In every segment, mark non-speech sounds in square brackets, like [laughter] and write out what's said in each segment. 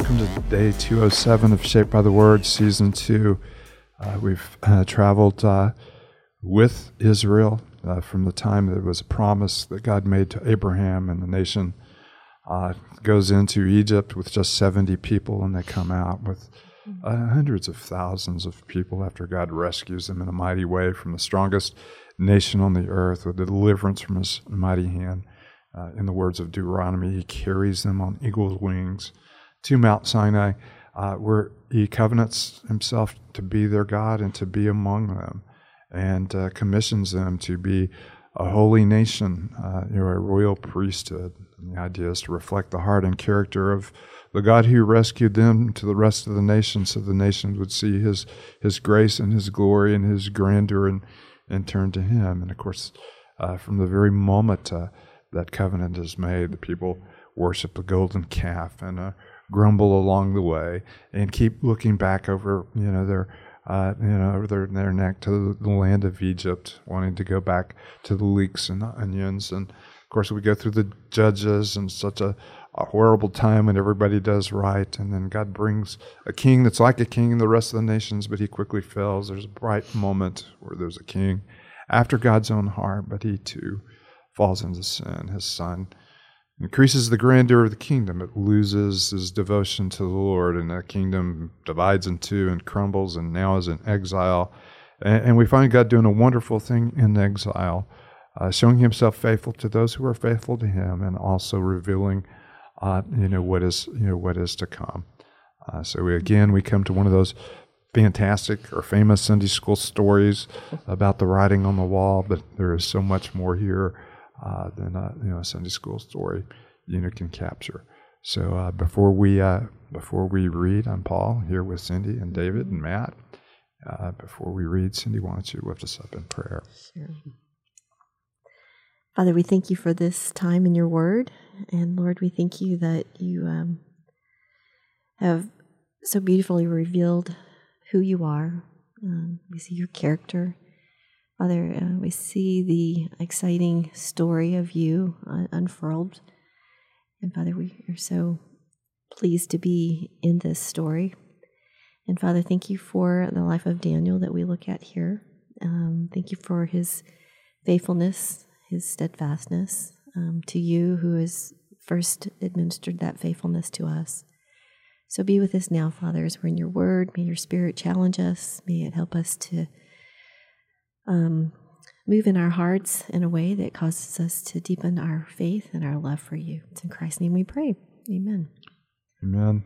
welcome to day 207 of Shaped by the Word, season two. Uh, we've uh, traveled uh, with Israel uh, from the time that it was a promise that God made to Abraham, and the nation uh, goes into Egypt with just 70 people, and they come out with uh, hundreds of thousands of people after God rescues them in a mighty way from the strongest nation on the earth with deliverance from his mighty hand. in the words of Deuteronomy, he carries them on eagle's wings to Mount Sinai, uh, where he covenants himself to be their God and to be among them, and uh, commissions them to be a holy nation, uh, you know, a royal priesthood. And the idea is to reflect the heart and character of the God who rescued them to the rest of the nations, so the nations would see His His grace and His glory and His grandeur, and and turn to Him. And of course, uh, from the very moment uh, that covenant is made, the people worship the golden calf and uh, grumble along the way and keep looking back over, you know, their, uh, you know, over their, their neck to the land of Egypt, wanting to go back to the leeks and the onions. And of course, we go through the judges and such a, a horrible time when everybody does right. And then God brings a king that's like a king in the rest of the nations, but he quickly fails. There's a bright moment where there's a king after God's own heart, but he too falls into sin. His son increases the grandeur of the kingdom. It loses his devotion to the Lord, and the kingdom divides in two and crumbles, and now is in exile. And, and we find God doing a wonderful thing in exile, uh, showing Himself faithful to those who are faithful to Him, and also revealing, uh, you know, what is you know what is to come. Uh, so we, again, we come to one of those fantastic or famous Sunday school stories about the writing on the wall, but there is so much more here uh, than a, you know a Sunday school story you know can capture. So uh, before we uh, before we read, I'm Paul here with Cindy and David and Matt. Uh, before we read, Cindy, why don't you lift us up in prayer? Sure. Father, we thank you for this time in your word. And Lord, we thank you that you um, have so beautifully revealed who you are. Um, we see your character Father, uh, we see the exciting story of you uh, unfurled. And Father, we are so pleased to be in this story. And Father, thank you for the life of Daniel that we look at here. Um, thank you for his faithfulness, his steadfastness um, to you, who has first administered that faithfulness to us. So be with us now, Father, as we're in your word. May your spirit challenge us. May it help us to um, move in our hearts in a way that causes us to deepen our faith and our love for you. It's in Christ's name we pray. Amen. Amen.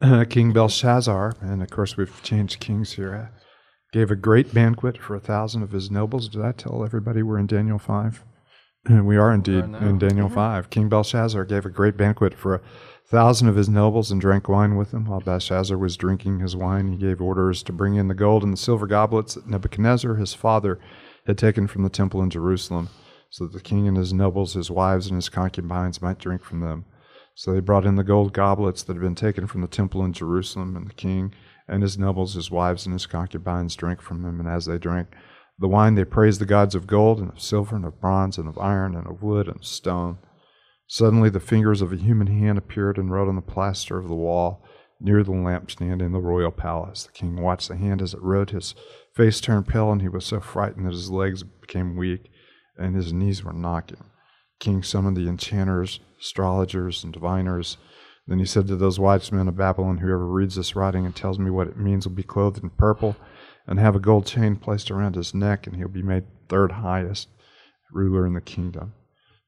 Uh, King Belshazzar, and of course we've changed kings here, uh, gave a great banquet for a thousand of his nobles. Did I tell everybody we're in Daniel 5? We are indeed in Daniel mm-hmm. 5. King Belshazzar gave a great banquet for a thousand of his nobles and drank wine with them. While Belshazzar was drinking his wine, he gave orders to bring in the gold and the silver goblets that Nebuchadnezzar, his father, had taken from the temple in Jerusalem, so that the king and his nobles, his wives, and his concubines might drink from them. So they brought in the gold goblets that had been taken from the temple in Jerusalem, and the king and his nobles, his wives, and his concubines drank from them. And as they drank the wine, they praised the gods of gold, and of silver, and of bronze, and of iron, and of wood, and of stone Suddenly, the fingers of a human hand appeared and wrote on the plaster of the wall near the lampstand in the royal palace. The king watched the hand as it wrote. His face turned pale, and he was so frightened that his legs became weak and his knees were knocking. The king summoned the enchanters, astrologers, and diviners. Then he said to those wise men of Babylon, Whoever reads this writing and tells me what it means will be clothed in purple and have a gold chain placed around his neck, and he'll be made third highest ruler in the kingdom.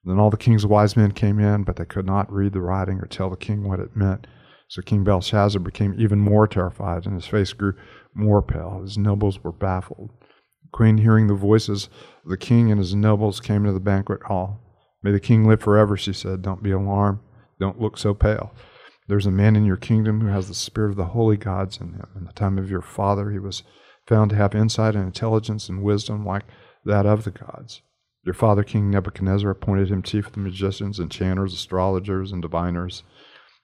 Then all the king's wise men came in, but they could not read the writing or tell the king what it meant. So King Belshazzar became even more terrified, and his face grew more pale. His nobles were baffled. The queen, hearing the voices of the king and his nobles, came into the banquet hall. May the king live forever, she said. Don't be alarmed. Don't look so pale. There's a man in your kingdom who has the spirit of the holy gods in him. In the time of your father, he was found to have insight and intelligence and wisdom like that of the gods. Your father, King Nebuchadnezzar, appointed him chief of the magicians, enchanters, astrologers, and diviners.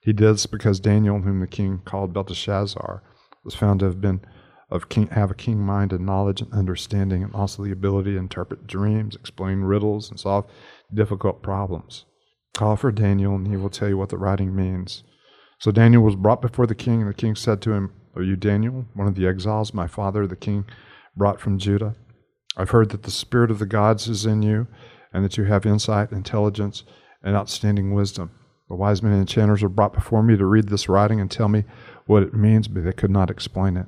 He did this because Daniel, whom the king called Belteshazzar, was found to have been of king, have a king mind and knowledge and understanding, and also the ability to interpret dreams, explain riddles, and solve difficult problems. Call for Daniel, and he will tell you what the writing means. So Daniel was brought before the king, and the king said to him, Are you Daniel, one of the exiles my father, the king, brought from Judah? I've heard that the spirit of the gods is in you, and that you have insight, intelligence, and outstanding wisdom. The wise men and enchanters were brought before me to read this writing and tell me what it means, but they could not explain it.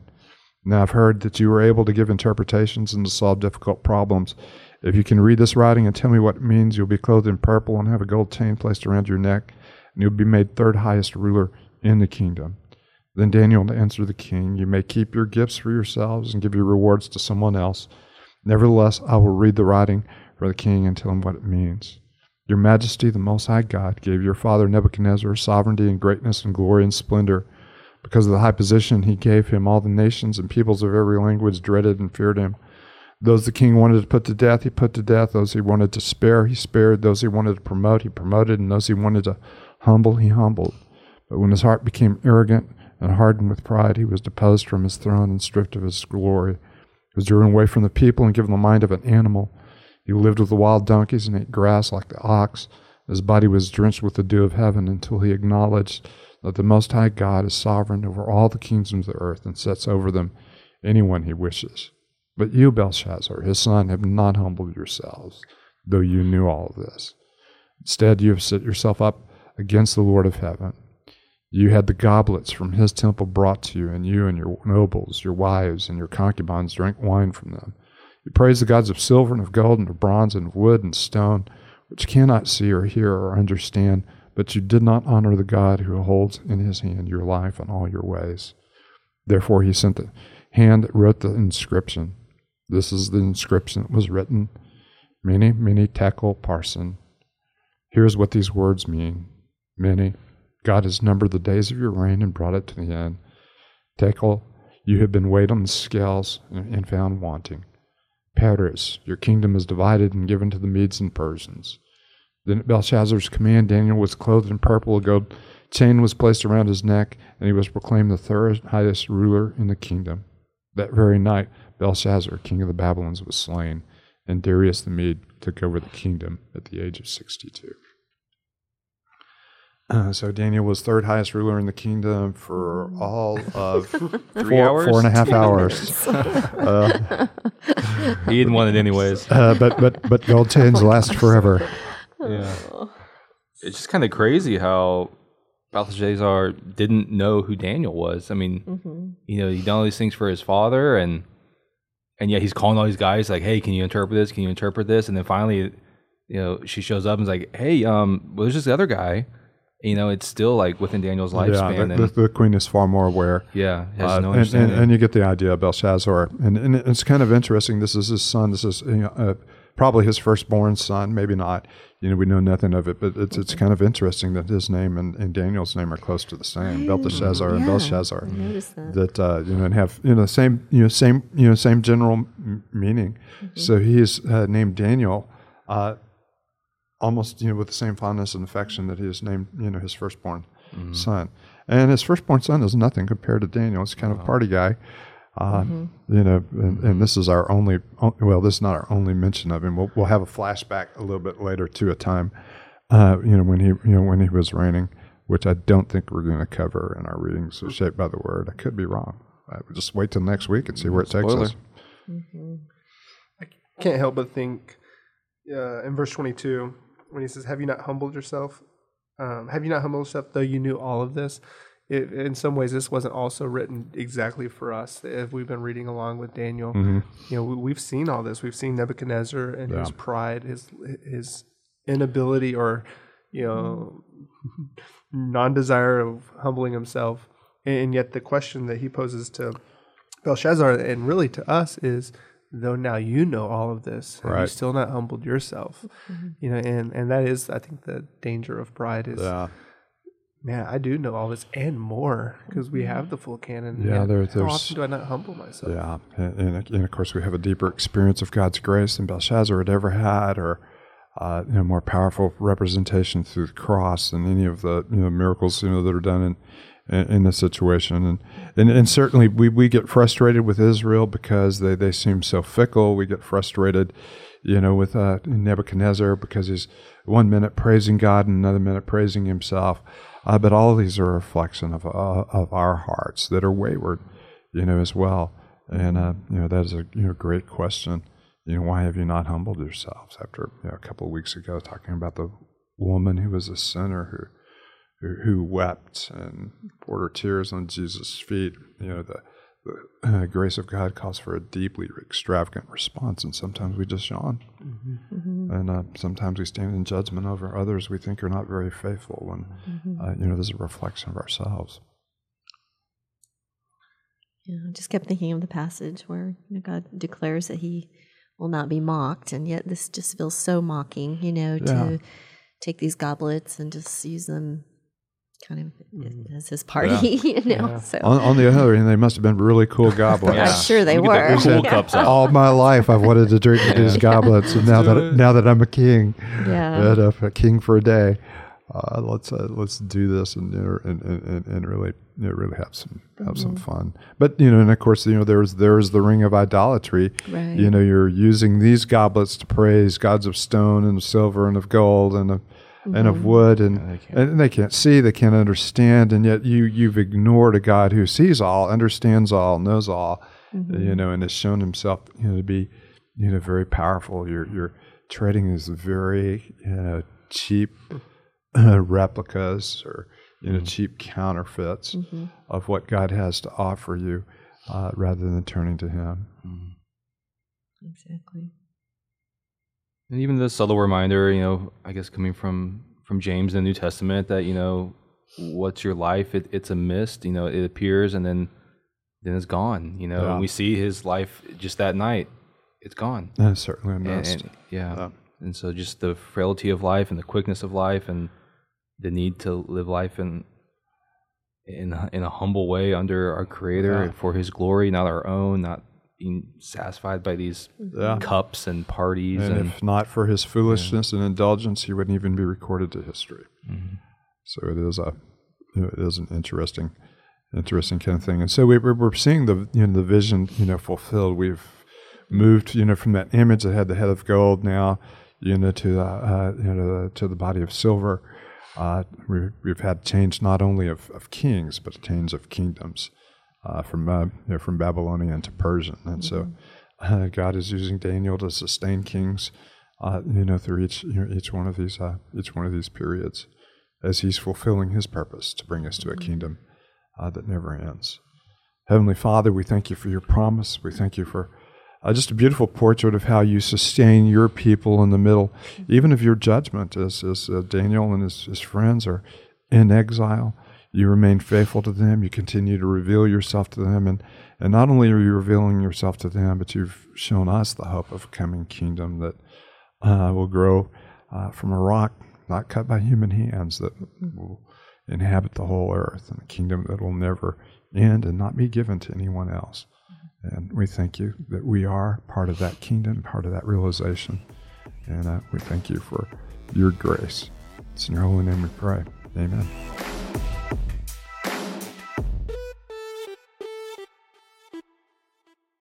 Now I've heard that you were able to give interpretations and to solve difficult problems. If you can read this writing and tell me what it means, you'll be clothed in purple and have a gold chain placed around your neck, and you'll be made third highest ruler in the kingdom. Then Daniel answered the king, You may keep your gifts for yourselves and give your rewards to someone else. Nevertheless, I will read the writing for the king and tell him what it means. Your majesty, the Most High God, gave your father Nebuchadnezzar sovereignty and greatness and glory and splendor. Because of the high position he gave him, all the nations and peoples of every language dreaded and feared him. Those the king wanted to put to death, he put to death. Those he wanted to spare, he spared. Those he wanted to promote, he promoted. And those he wanted to humble, he humbled. But when his heart became arrogant and hardened with pride, he was deposed from his throne and stripped of his glory. He was driven away from the people and given the mind of an animal. He lived with the wild donkeys and ate grass like the ox. His body was drenched with the dew of heaven until he acknowledged that the Most High God is sovereign over all the kingdoms of the earth and sets over them anyone he wishes. But you, Belshazzar, his son, have not humbled yourselves, though you knew all this. Instead, you have set yourself up against the Lord of heaven. You had the goblets from his temple brought to you, and you and your nobles, your wives, and your concubines drank wine from them. You praised the gods of silver and of gold and of bronze and of wood and stone, which cannot see or hear or understand, but you did not honor the God who holds in his hand your life and all your ways. Therefore, he sent the hand that wrote the inscription. This is the inscription that was written Mene, Mene, Tekel, Parsin. Here's what these words mean Mene, God has numbered the days of your reign and brought it to the end. Tekel, you have been weighed on the scales and found wanting. Peres, your kingdom is divided and given to the Medes and Persians. Then at Belshazzar's command, Daniel was clothed in purple, a gold chain was placed around his neck, and he was proclaimed the third highest ruler in the kingdom. That very night, Belshazzar, king of the Babylons, was slain, and Darius the Mede took over the kingdom at the age of 62. Uh, so Daniel was third highest ruler in the kingdom for all of [laughs] Three four, hours? four and a half hours. [laughs] uh, He didn't want it anyways. [laughs] uh, but but but gold chains last forever. Yeah. It's just kind of crazy how Balthazar didn't know who Daniel was. I mean, Mm-hmm. you know, he done all these things for his father, and and yet he's calling all these guys like, "Hey, can you interpret this? Can you interpret this?" And then finally, you know, she shows up and is like, "Hey, um, well, there's this other guy." You know, it's still like within Daniel's Yeah, lifespan, the, and the, the queen is far more aware. yeah, has Uh, no and, and, and you get the idea of Belshazzar. And, and it's kind of interesting. This is his son. This is you know, uh, probably his firstborn son, maybe not. You know, we know nothing of it, but it's it's kind of interesting that his name and, and Daniel's name are close to the same, Belteshazzar and Yeah, Belshazzar. I noticed that. That uh, you know, and have you know same you know same you know same general m- meaning. So he is uh, named Daniel, uh, almost you know with the same fondness and affection that he is named you know his firstborn son. And his firstborn son is nothing compared to Daniel. He's kind of a party guy. Uh, You know, and, and this is our only, well, this is not our only mention of him. We'll, we'll have a flashback a little bit later to a time, uh, you know, when he, you know, when he was reigning, which I don't think we're going to cover in our readings of Shaped by the Word. I could be wrong. I would just wait till next week and see where it takes Spoiler. us. can't help but think uh, in verse 22 when he says have you not humbled yourself? Um, have you not humbled yourself though you knew all of this? It, in some ways this wasn't also written exactly for us if we've been reading along with daniel. You know we, we've seen all this. We've seen nebuchadnezzar and his pride his his inability or you know [laughs] non-desire of humbling himself. And yet the question that he poses to Belshazzar and really to us is though now you know all of this have you Right. still not humbled yourself? You know and and that is i think the danger of pride is Yeah. man i do know all this and more because we have the full canon. Yeah, yet there- how there's- often do i not humble myself? Yeah, and, and, and of course we have a deeper experience of God's grace than Belshazzar had ever had, or uh, you know, more powerful representation through the cross than any of the you know miracles you know that are done in in, in the situation. And, and and certainly we, we get frustrated with Israel because they, they seem so fickle. We get frustrated, you know, with uh, Nebuchadnezzar because he's one minute praising God and another minute praising himself. Uh, but all these are a reflection of uh, of our hearts that are wayward, you know, as well. And uh, you know that is a you know great question. You know, why have you not humbled yourselves? After you know, a couple of weeks ago, talking about the woman who was a sinner who, who, who wept and poured her tears on Jesus' feet. You know, the, the uh, grace of God calls for a deeply extravagant response, and sometimes we just yawn. Mm-hmm. And uh, sometimes we stand in judgment over others we think are not very faithful when, mm-hmm. uh, you know, there's a reflection of ourselves. Yeah, I just kept thinking of the passage where you know, God declares that He will not be mocked, and yet this just feels so mocking, you know, to yeah. take these goblets and just use them kind of mm. as his party, yeah. [laughs] you know. Yeah. So on, on, the other hand, they must have been really cool [laughs] goblets. yeah. I'm sure they were. The cool cups out. All my life, I've wanted to drink these [laughs] goblets, and now that now that I'm a king, yeah, and, uh, a king for a day, uh, let's uh, let's do this and and, and, and really you know, really have some have mm-hmm. some fun. But you know, and of course, you know, there's there's the ring of idolatry. Right. You know, you're using these goblets to praise gods of stone and of silver and of gold and of mm-hmm. and of mm-hmm. wood, and yeah, they and they can't see, they can't understand, and yet you you've ignored a God who sees all, understands all, knows all. Mm-hmm. You know, and has shown Himself you know to be you know very powerful. You're you're trading these very you know cheap [clears throat] replicas or you know mm-hmm. cheap counterfeits mm-hmm. of what God has to offer you, uh, rather than turning to Him. Mm-hmm. Exactly. And even the subtle reminder, you know, I guess coming from from James in the New Testament, that you know, what's your life? It, it's a mist. You know, it appears and then then it's gone. You know, yeah. and we see his life just that night. It's gone. That's certainly a mist. And, and, yeah. yeah. And so just the frailty of life and the quickness of life and the need to live life in in in a humble way under our Creator yeah. for His glory, not our own, not being satisfied by these yeah. cups and parties. And, and, if not for His foolishness yeah. and indulgence, He wouldn't even be recorded to history. Mm-hmm. So it is a it is an interesting interesting kind of thing. And so we, we're seeing the you know the vision you know fulfilled. We've moved you know from that image that had the head of gold now you know to the uh, you know to the body of silver uh, we, we've had change not only of, of kings, but change of kingdoms uh, from uh, you know, from Babylonian to Persian, and mm-hmm. so uh, God is using Daniel to sustain kings, uh, you know, through each you know, each one of these uh, each one of these periods, as He's fulfilling His purpose to bring us to a mm-hmm. kingdom that never ends. Heavenly Father, we thank you for your promise. We thank you for uh, just a beautiful portrait of how you sustain your people in the middle, even of your judgment, as, as uh, Daniel and his, his friends are in exile. You remain faithful to them. You continue to reveal yourself to them. And, and not only are you revealing yourself to them, but you've shown us the hope of a coming kingdom that uh, will grow uh, from a rock not cut by human hands, that will inhabit the whole earth, and a kingdom that will never end and not be given to anyone else. And we thank you that we are part of that kingdom, part of that realization. And uh, we thank you for your grace. It's in your holy name we pray. Amen.